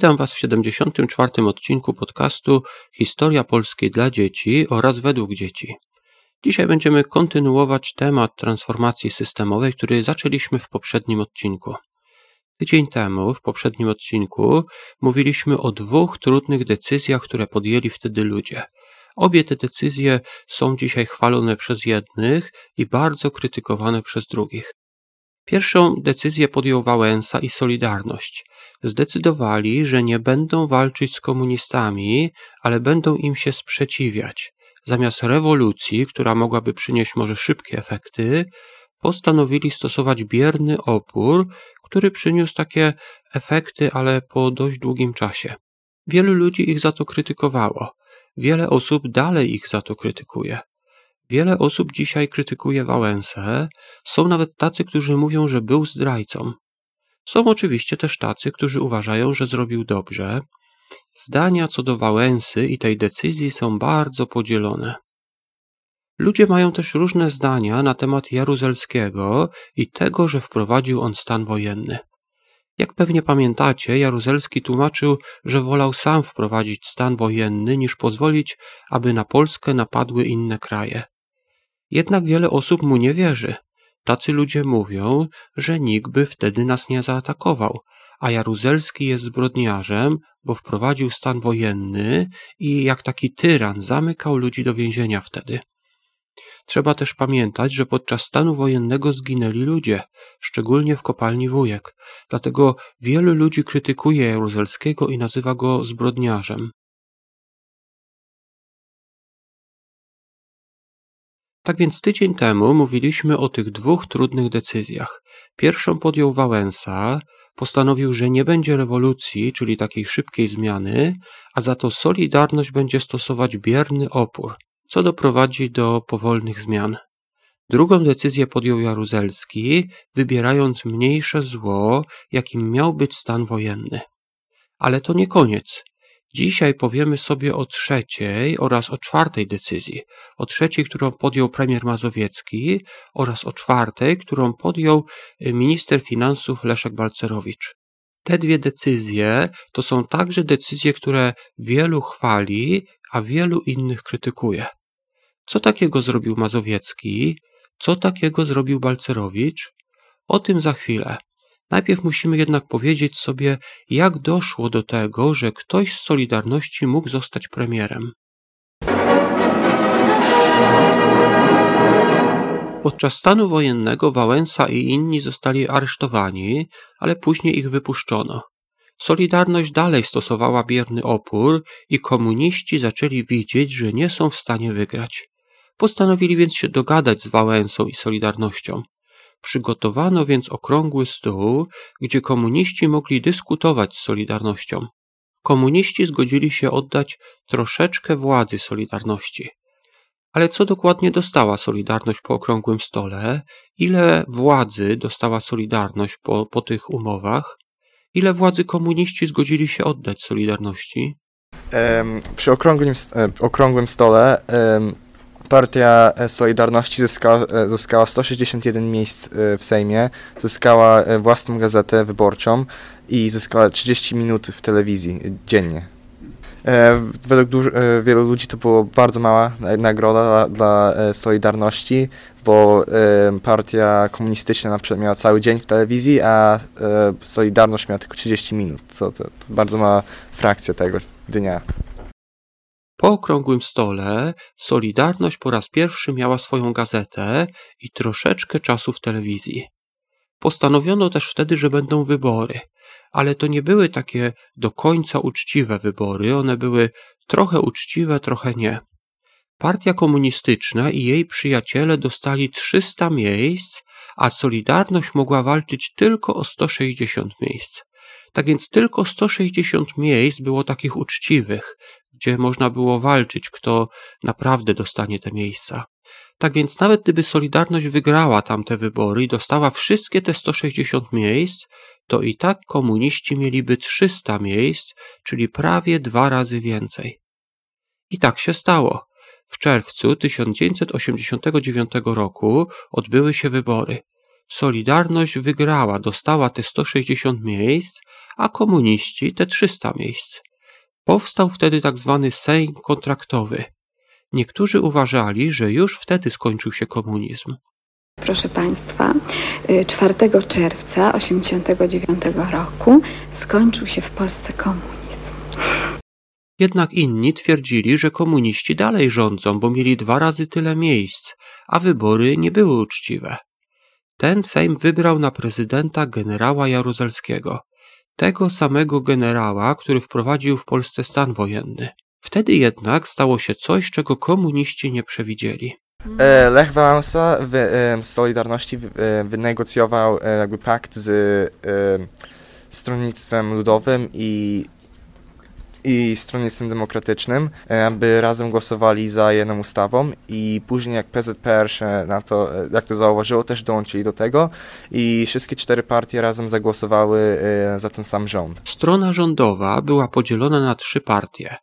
Witam Was w 74. odcinku podcastu Historia Polskiej dla dzieci oraz według dzieci. Dzisiaj będziemy kontynuować temat transformacji systemowej, który zaczęliśmy w poprzednim odcinku. Tydzień temu, w poprzednim odcinku, mówiliśmy o dwóch trudnych decyzjach, które podjęli wtedy ludzie. Obie te decyzje są dzisiaj chwalone przez jednych i bardzo krytykowane przez drugich. Pierwszą decyzję podjął Wałęsa i Solidarność. Zdecydowali, że nie będą walczyć z komunistami, ale będą im się sprzeciwiać. Zamiast rewolucji, która mogłaby przynieść może szybkie efekty, postanowili stosować bierny opór, który przyniósł takie efekty, ale po dość długim czasie. Wielu ludzi ich za to krytykowało. Wiele osób dalej ich za to krytykuje. Wiele osób dzisiaj krytykuje Wałęsę. Są nawet tacy, którzy mówią, że był zdrajcą. Są oczywiście też tacy, którzy uważają, że zrobił dobrze. Zdania co do Wałęsy i tej decyzji są bardzo podzielone. Ludzie mają też różne zdania na temat Jaruzelskiego i tego, że wprowadził on stan wojenny. Jak pewnie pamiętacie, Jaruzelski tłumaczył, że wolał sam wprowadzić stan wojenny, niż pozwolić, aby na Polskę napadły inne kraje. Jednak wiele osób mu nie wierzy. Tacy ludzie mówią, że nikt by wtedy nas nie zaatakował, a Jaruzelski jest zbrodniarzem, bo wprowadził stan wojenny i jak taki tyran zamykał ludzi do więzienia wtedy. Trzeba też pamiętać, że podczas stanu wojennego zginęli ludzie, szczególnie w kopalni Wujek. Dlatego wielu ludzi krytykuje Jaruzelskiego i nazywa go zbrodniarzem. Tak więc tydzień temu mówiliśmy o tych dwóch trudnych decyzjach. Pierwszą podjął Wałęsa, postanowił, że nie będzie rewolucji, czyli takiej szybkiej zmiany, a za to Solidarność będzie stosować bierny opór, co doprowadzi do powolnych zmian. Drugą decyzję podjął Jaruzelski, wybierając mniejsze zło, jakim miał być stan wojenny. Ale to nie koniec. Dzisiaj powiemy sobie o trzeciej oraz o czwartej decyzji. O trzeciej, którą podjął premier Mazowiecki oraz o czwartej, którą podjął y, minister finansów Leszek Balcerowicz. Te dwie decyzje to są także decyzje, które wielu chwali, a wielu innych krytykuje. Co takiego zrobił Mazowiecki? Co takiego zrobił Balcerowicz? O tym za chwilę. Najpierw musimy jednak powiedzieć sobie, jak doszło do tego, że ktoś z Solidarności mógł zostać premierem. Podczas stanu wojennego Wałęsa i inni zostali aresztowani, ale później ich wypuszczono. Solidarność dalej stosowała bierny opór i komuniści zaczęli widzieć, że nie są w stanie wygrać. Postanowili więc się dogadać z Wałęsą i Solidarnością. Przygotowano więc okrągły stół, gdzie komuniści mogli dyskutować z Solidarnością. Komuniści zgodzili się oddać troszeczkę władzy Solidarności. Ale co dokładnie dostała Solidarność po okrągłym stole? Ile władzy dostała Solidarność po, po tych umowach? Ile władzy komuniści zgodzili się oddać Solidarności? Um, przy okrągłym, okrągłym stole um Partia Solidarności zyskała, e, zyskała 161 miejsc e, w Sejmie, zyskała e, własną gazetę wyborczą i zyskała 30 minut w telewizji dziennie. Według wielu ludzi to była bardzo mała nagroda dla, dla Solidarności, bo partia komunistyczna na przykład miała cały dzień w telewizji, a Solidarność miała tylko 30 minut, co to, to bardzo mała frakcja tego dnia. Po okrągłym stole Solidarność po raz pierwszy miała swoją gazetę i troszeczkę czasu w telewizji. Postanowiono też wtedy, że będą wybory, ale to nie były takie do końca uczciwe wybory, one były trochę uczciwe, trochę nie. Partia komunistyczna i jej przyjaciele dostali 300 miejsc, a Solidarność mogła walczyć tylko o 160 miejsc. Tak więc tylko 160 miejsc było takich uczciwych, gdzie można było walczyć, kto naprawdę dostanie te miejsca. Tak więc nawet gdyby Solidarność wygrała tamte wybory i dostała wszystkie te 160 miejsc, to i tak komuniści mieliby 300 miejsc, czyli prawie dwa razy więcej. I tak się stało. W czerwcu 1989 roku odbyły się wybory. Solidarność wygrała, dostała te 160 miejsc, a komuniści te 300 miejsc. Powstał wtedy tak zwany Sejm kontraktowy. Niektórzy uważali, że już wtedy skończył się komunizm. Proszę Państwa, 4 y, czerwca 1989 roku skończył się w Polsce komunizm. Jednak inni twierdzili, że komuniści dalej rządzą, bo mieli dwa razy tyle miejsc, a wybory nie były uczciwe. Ten Sejm wybrał na prezydenta generała Jaruzelskiego, tego samego generała, który wprowadził w Polsce stan wojenny. Wtedy jednak stało się coś, czego komuniści nie przewidzieli. E, Lech Wałęsa w Solidarności e, wynegocjował e, jakby pakt z Stronnictwem Ludowym i i Stronnictwem Demokratycznym, aby razem głosowali za jedną ustawą i później jak PZPR się na to, jak to zauważyło, też dołączyli do tego i wszystkie cztery partie razem zagłosowały za ten sam rząd. Strona rządowa była podzielona na trzy partie.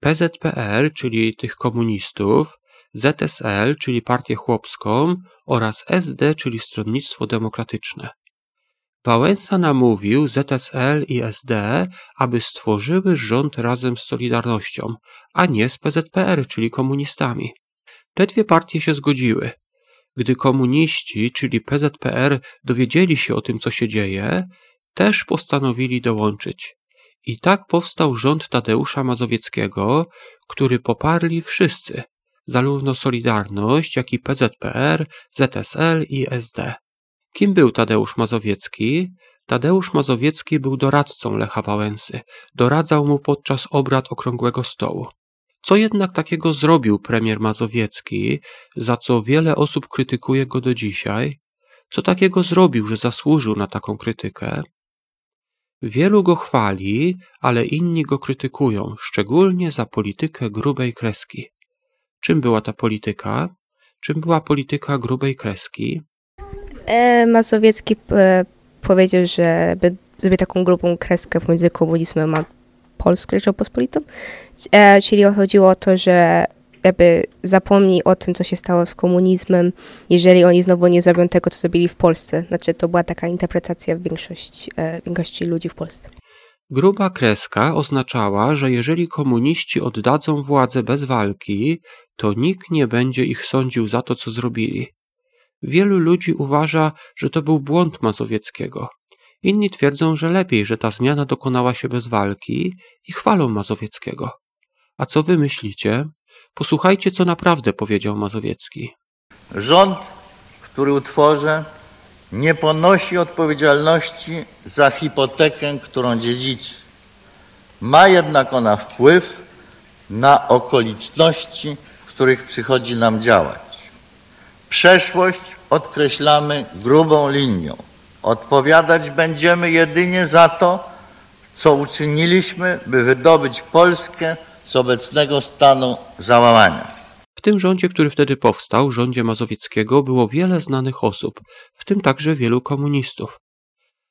PZPR, czyli tych komunistów, ZSL, czyli partię chłopską oraz SD, czyli Stronnictwo Demokratyczne. Wałęsa namówił ZSL i SD, aby stworzyły rząd razem z Solidarnością, a nie z PZPR, czyli komunistami. Te dwie partie się zgodziły. Gdy komuniści, czyli PZPR, dowiedzieli się o tym, co się dzieje, też postanowili dołączyć. I tak powstał rząd Tadeusza Mazowieckiego, który poparli wszyscy, zarówno Solidarność, jak i PZPR, ZSL i SD. Kim był Tadeusz Mazowiecki? Tadeusz Mazowiecki był doradcą Lecha Wałęsy. Doradzał mu podczas obrad okrągłego stołu. Co jednak takiego zrobił premier Mazowiecki, za co wiele osób krytykuje go do dzisiaj? Co takiego zrobił, że zasłużył na taką krytykę? Wielu go chwali, ale inni go krytykują, szczególnie za politykę grubej kreski. Czym była ta polityka? Czym była polityka grubej kreski? E, Mazowiecki e, powiedział, że by zrobić taką grubą kreskę pomiędzy komunizmem a Polską Rzeczpospolitą. E, czyli chodziło o to, że jakby zapomni o tym, co się stało z komunizmem, jeżeli oni znowu nie zrobią tego, co zrobili w Polsce. Znaczy, to była taka interpretacja większości, większości ludzi w Polsce. Gruba kreska oznaczała, że jeżeli komuniści oddadzą władzę bez walki, to nikt nie będzie ich sądził za to, co zrobili. Wielu ludzi uważa, że to był błąd Mazowieckiego. Inni twierdzą, że lepiej, że ta zmiana dokonała się bez walki i chwalą Mazowieckiego. A co wy myślicie? Posłuchajcie, co naprawdę powiedział Mazowiecki. Rząd, który utworzę, nie ponosi odpowiedzialności za hipotekę, którą dziedziczy. Ma jednak ona wpływ na okoliczności, w których przychodzi nam działać. Przeszłość odkreślamy grubą linią. Odpowiadać będziemy jedynie za to, co uczyniliśmy, by wydobyć Polskę z obecnego stanu załamania. W tym rządzie, który wtedy powstał, rządzie mazowieckiego, było wiele znanych osób, w tym także wielu komunistów.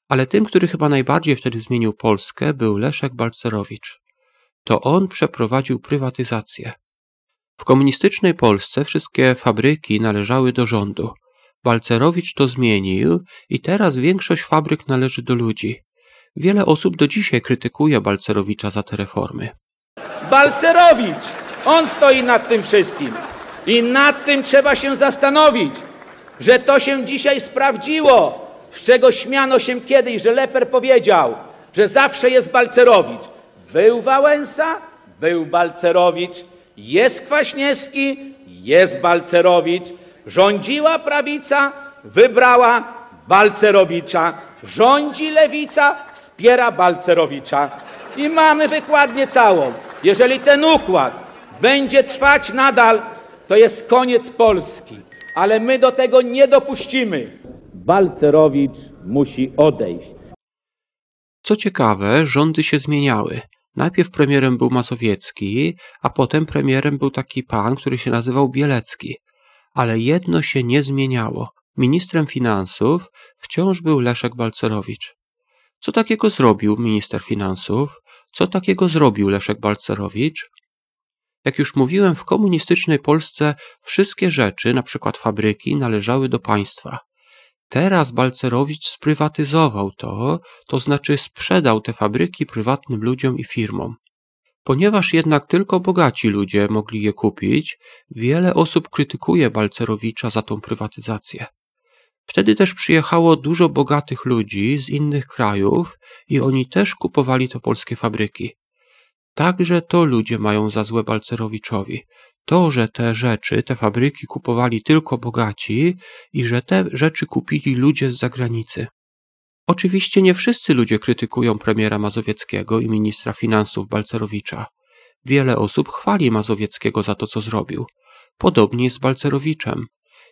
Ale tym, który chyba najbardziej wtedy zmienił Polskę, był Leszek Balcerowicz. To on przeprowadził prywatyzację. W komunistycznej Polsce wszystkie fabryki należały do rządu. Balcerowicz to zmienił i teraz większość fabryk należy do ludzi. Wiele osób do dzisiaj krytykuje Balcerowicza za te reformy. Balcerowicz! On stoi nad tym wszystkim. I nad tym trzeba się zastanowić, że to się dzisiaj sprawdziło, z czego śmiano się kiedyś, że Leper powiedział, że zawsze jest Balcerowicz. Był Wałęsa, był Balcerowicz, jest Kwaśniewski, jest Balcerowicz. Rządziła prawica, wybrała Balcerowicza. Rządzi lewica, wspiera Balcerowicza. I mamy wykładnię całą. Jeżeli ten układ będzie trwać nadal, to jest koniec Polski. Ale my do tego nie dopuścimy. Balcerowicz musi odejść. Co ciekawe, rządy się zmieniały. Najpierw premierem był Mazowiecki, a potem premierem był taki pan, który się nazywał Bielecki. Ale jedno się nie zmieniało. Ministrem finansów wciąż był Leszek Balcerowicz. Co takiego zrobił minister finansów? Co takiego zrobił Leszek Balcerowicz? Jak już mówiłem, w komunistycznej Polsce wszystkie rzeczy, na przykład fabryki, należały do państwa. Teraz Balcerowicz sprywatyzował to, to znaczy sprzedał te fabryki prywatnym ludziom i firmom. Ponieważ jednak tylko bogaci ludzie mogli je kupić, wiele osób krytykuje Balcerowicza za tą prywatyzację. Wtedy też przyjechało dużo bogatych ludzi z innych krajów i oni też kupowali te polskie fabryki. Także to ludzie mają za złe Balcerowiczowi. To, że te rzeczy, te fabryki kupowali tylko bogaci i że te rzeczy kupili ludzie z zagranicy. Oczywiście nie wszyscy ludzie krytykują premiera Mazowieckiego i ministra finansów Balcerowicza. Wiele osób chwali Mazowieckiego za to, co zrobił. Podobnie z Balcerowiczem.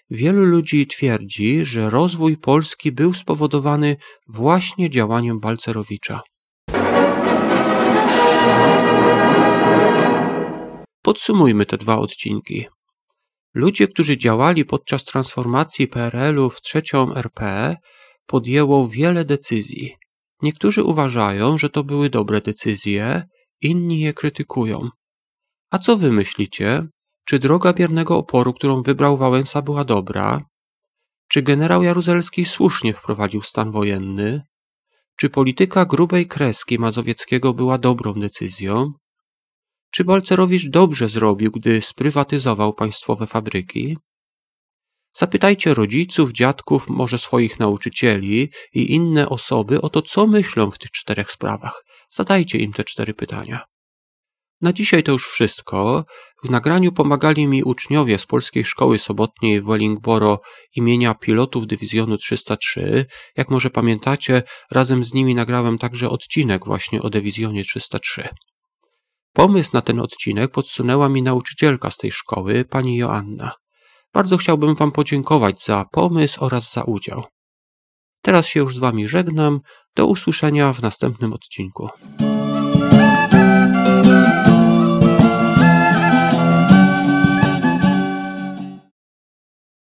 Wielu ludzi twierdzi, że rozwój Polski był spowodowany właśnie działaniem Balcerowicza. Podsumujmy te dwa odcinki. Ludzie, którzy działali podczas transformacji PRL-u w trzecią RP, podjęło wiele decyzji. Niektórzy uważają, że to były dobre decyzje, inni je krytykują. A co wy myślicie? Czy droga biernego oporu, którą wybrał Wałęsa, była dobra? Czy generał Jaruzelski słusznie wprowadził stan wojenny? Czy polityka grubej kreski Mazowieckiego była dobrą decyzją? Czy Balcerowicz dobrze zrobił, gdy sprywatyzował państwowe fabryki? Zapytajcie rodziców, dziadków, może swoich nauczycieli i inne osoby o to, co myślą w tych czterech sprawach. Zadajcie im te cztery pytania. Na dzisiaj to już wszystko. W nagraniu pomagali mi uczniowie z Polskiej Szkoły Sobotniej w Wellingboro imienia pilotów Dywizjonu 303. Jak może pamiętacie, razem z nimi nagrałem także odcinek właśnie o Dywizjonie 303. Pomysł na ten odcinek podsunęła mi nauczycielka z tej szkoły, pani Joanna. Bardzo chciałbym Wam podziękować za pomysł oraz za udział. Teraz się już z Wami żegnam. Do usłyszenia w następnym odcinku.